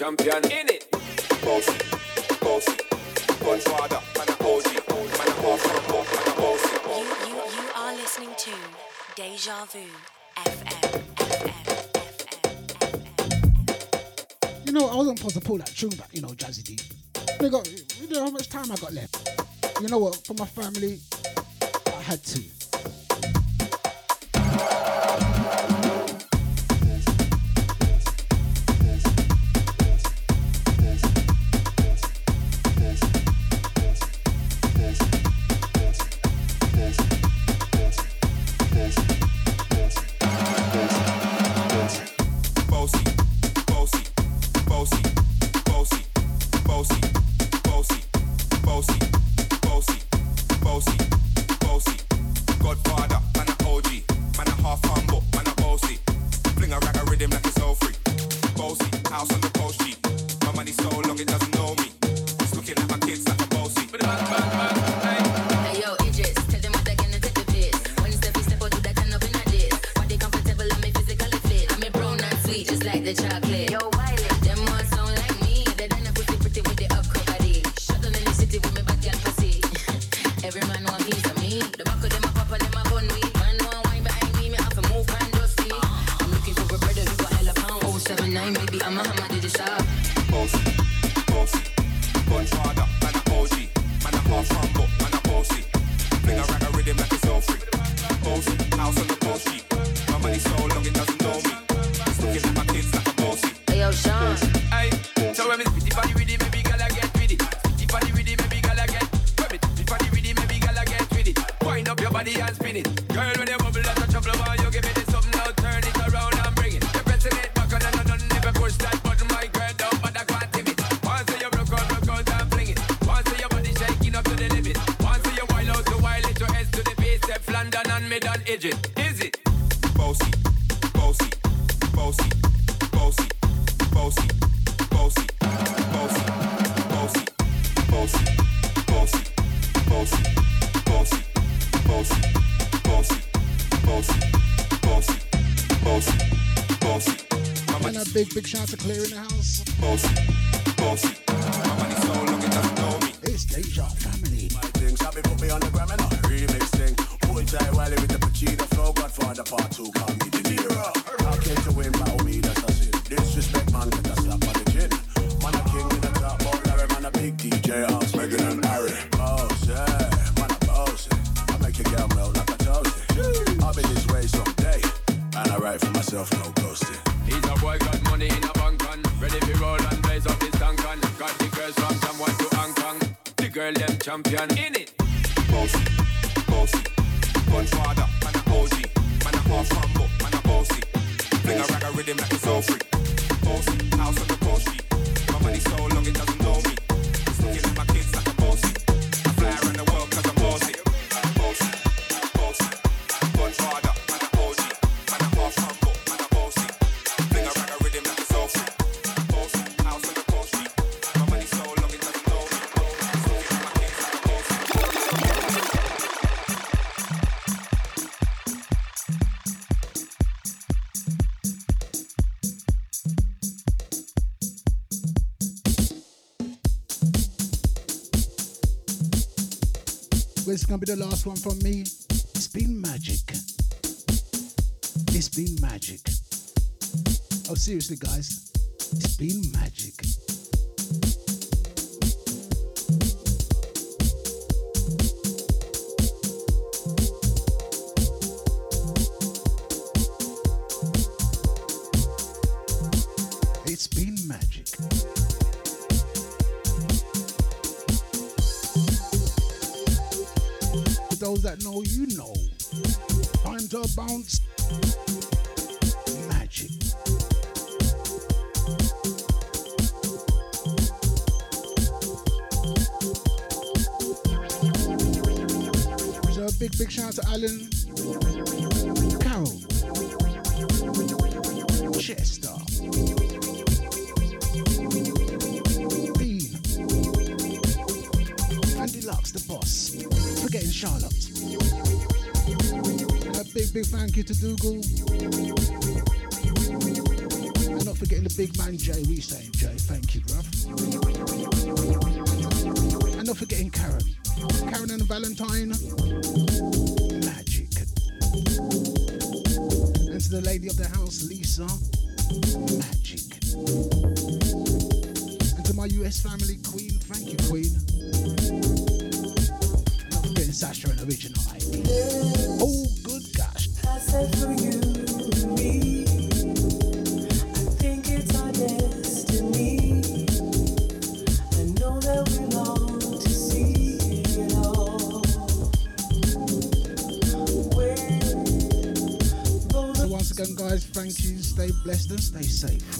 [SPEAKER 10] champion in it.
[SPEAKER 11] Bossy, bossy, godfather, a a a.
[SPEAKER 12] You, you, you are listening to Deja Vu FM.
[SPEAKER 9] You know, I wasn't supposed to pull that tune back, you know, Jazzy D. Nigga, you know how much time I got left. You know what? For my family, I had to.
[SPEAKER 3] Big shout to clearing in the house.
[SPEAKER 9] but
[SPEAKER 3] it's gonna be the last one from me. It's been magic. It's been magic. Oh, seriously, guys, it's been magic. bounce. Magic. So big, big shout out to Alan. you to Dougal. And not forgetting the big man Jay. We saying Jay, thank you, bruv. And not forgetting Let's do. stay safe.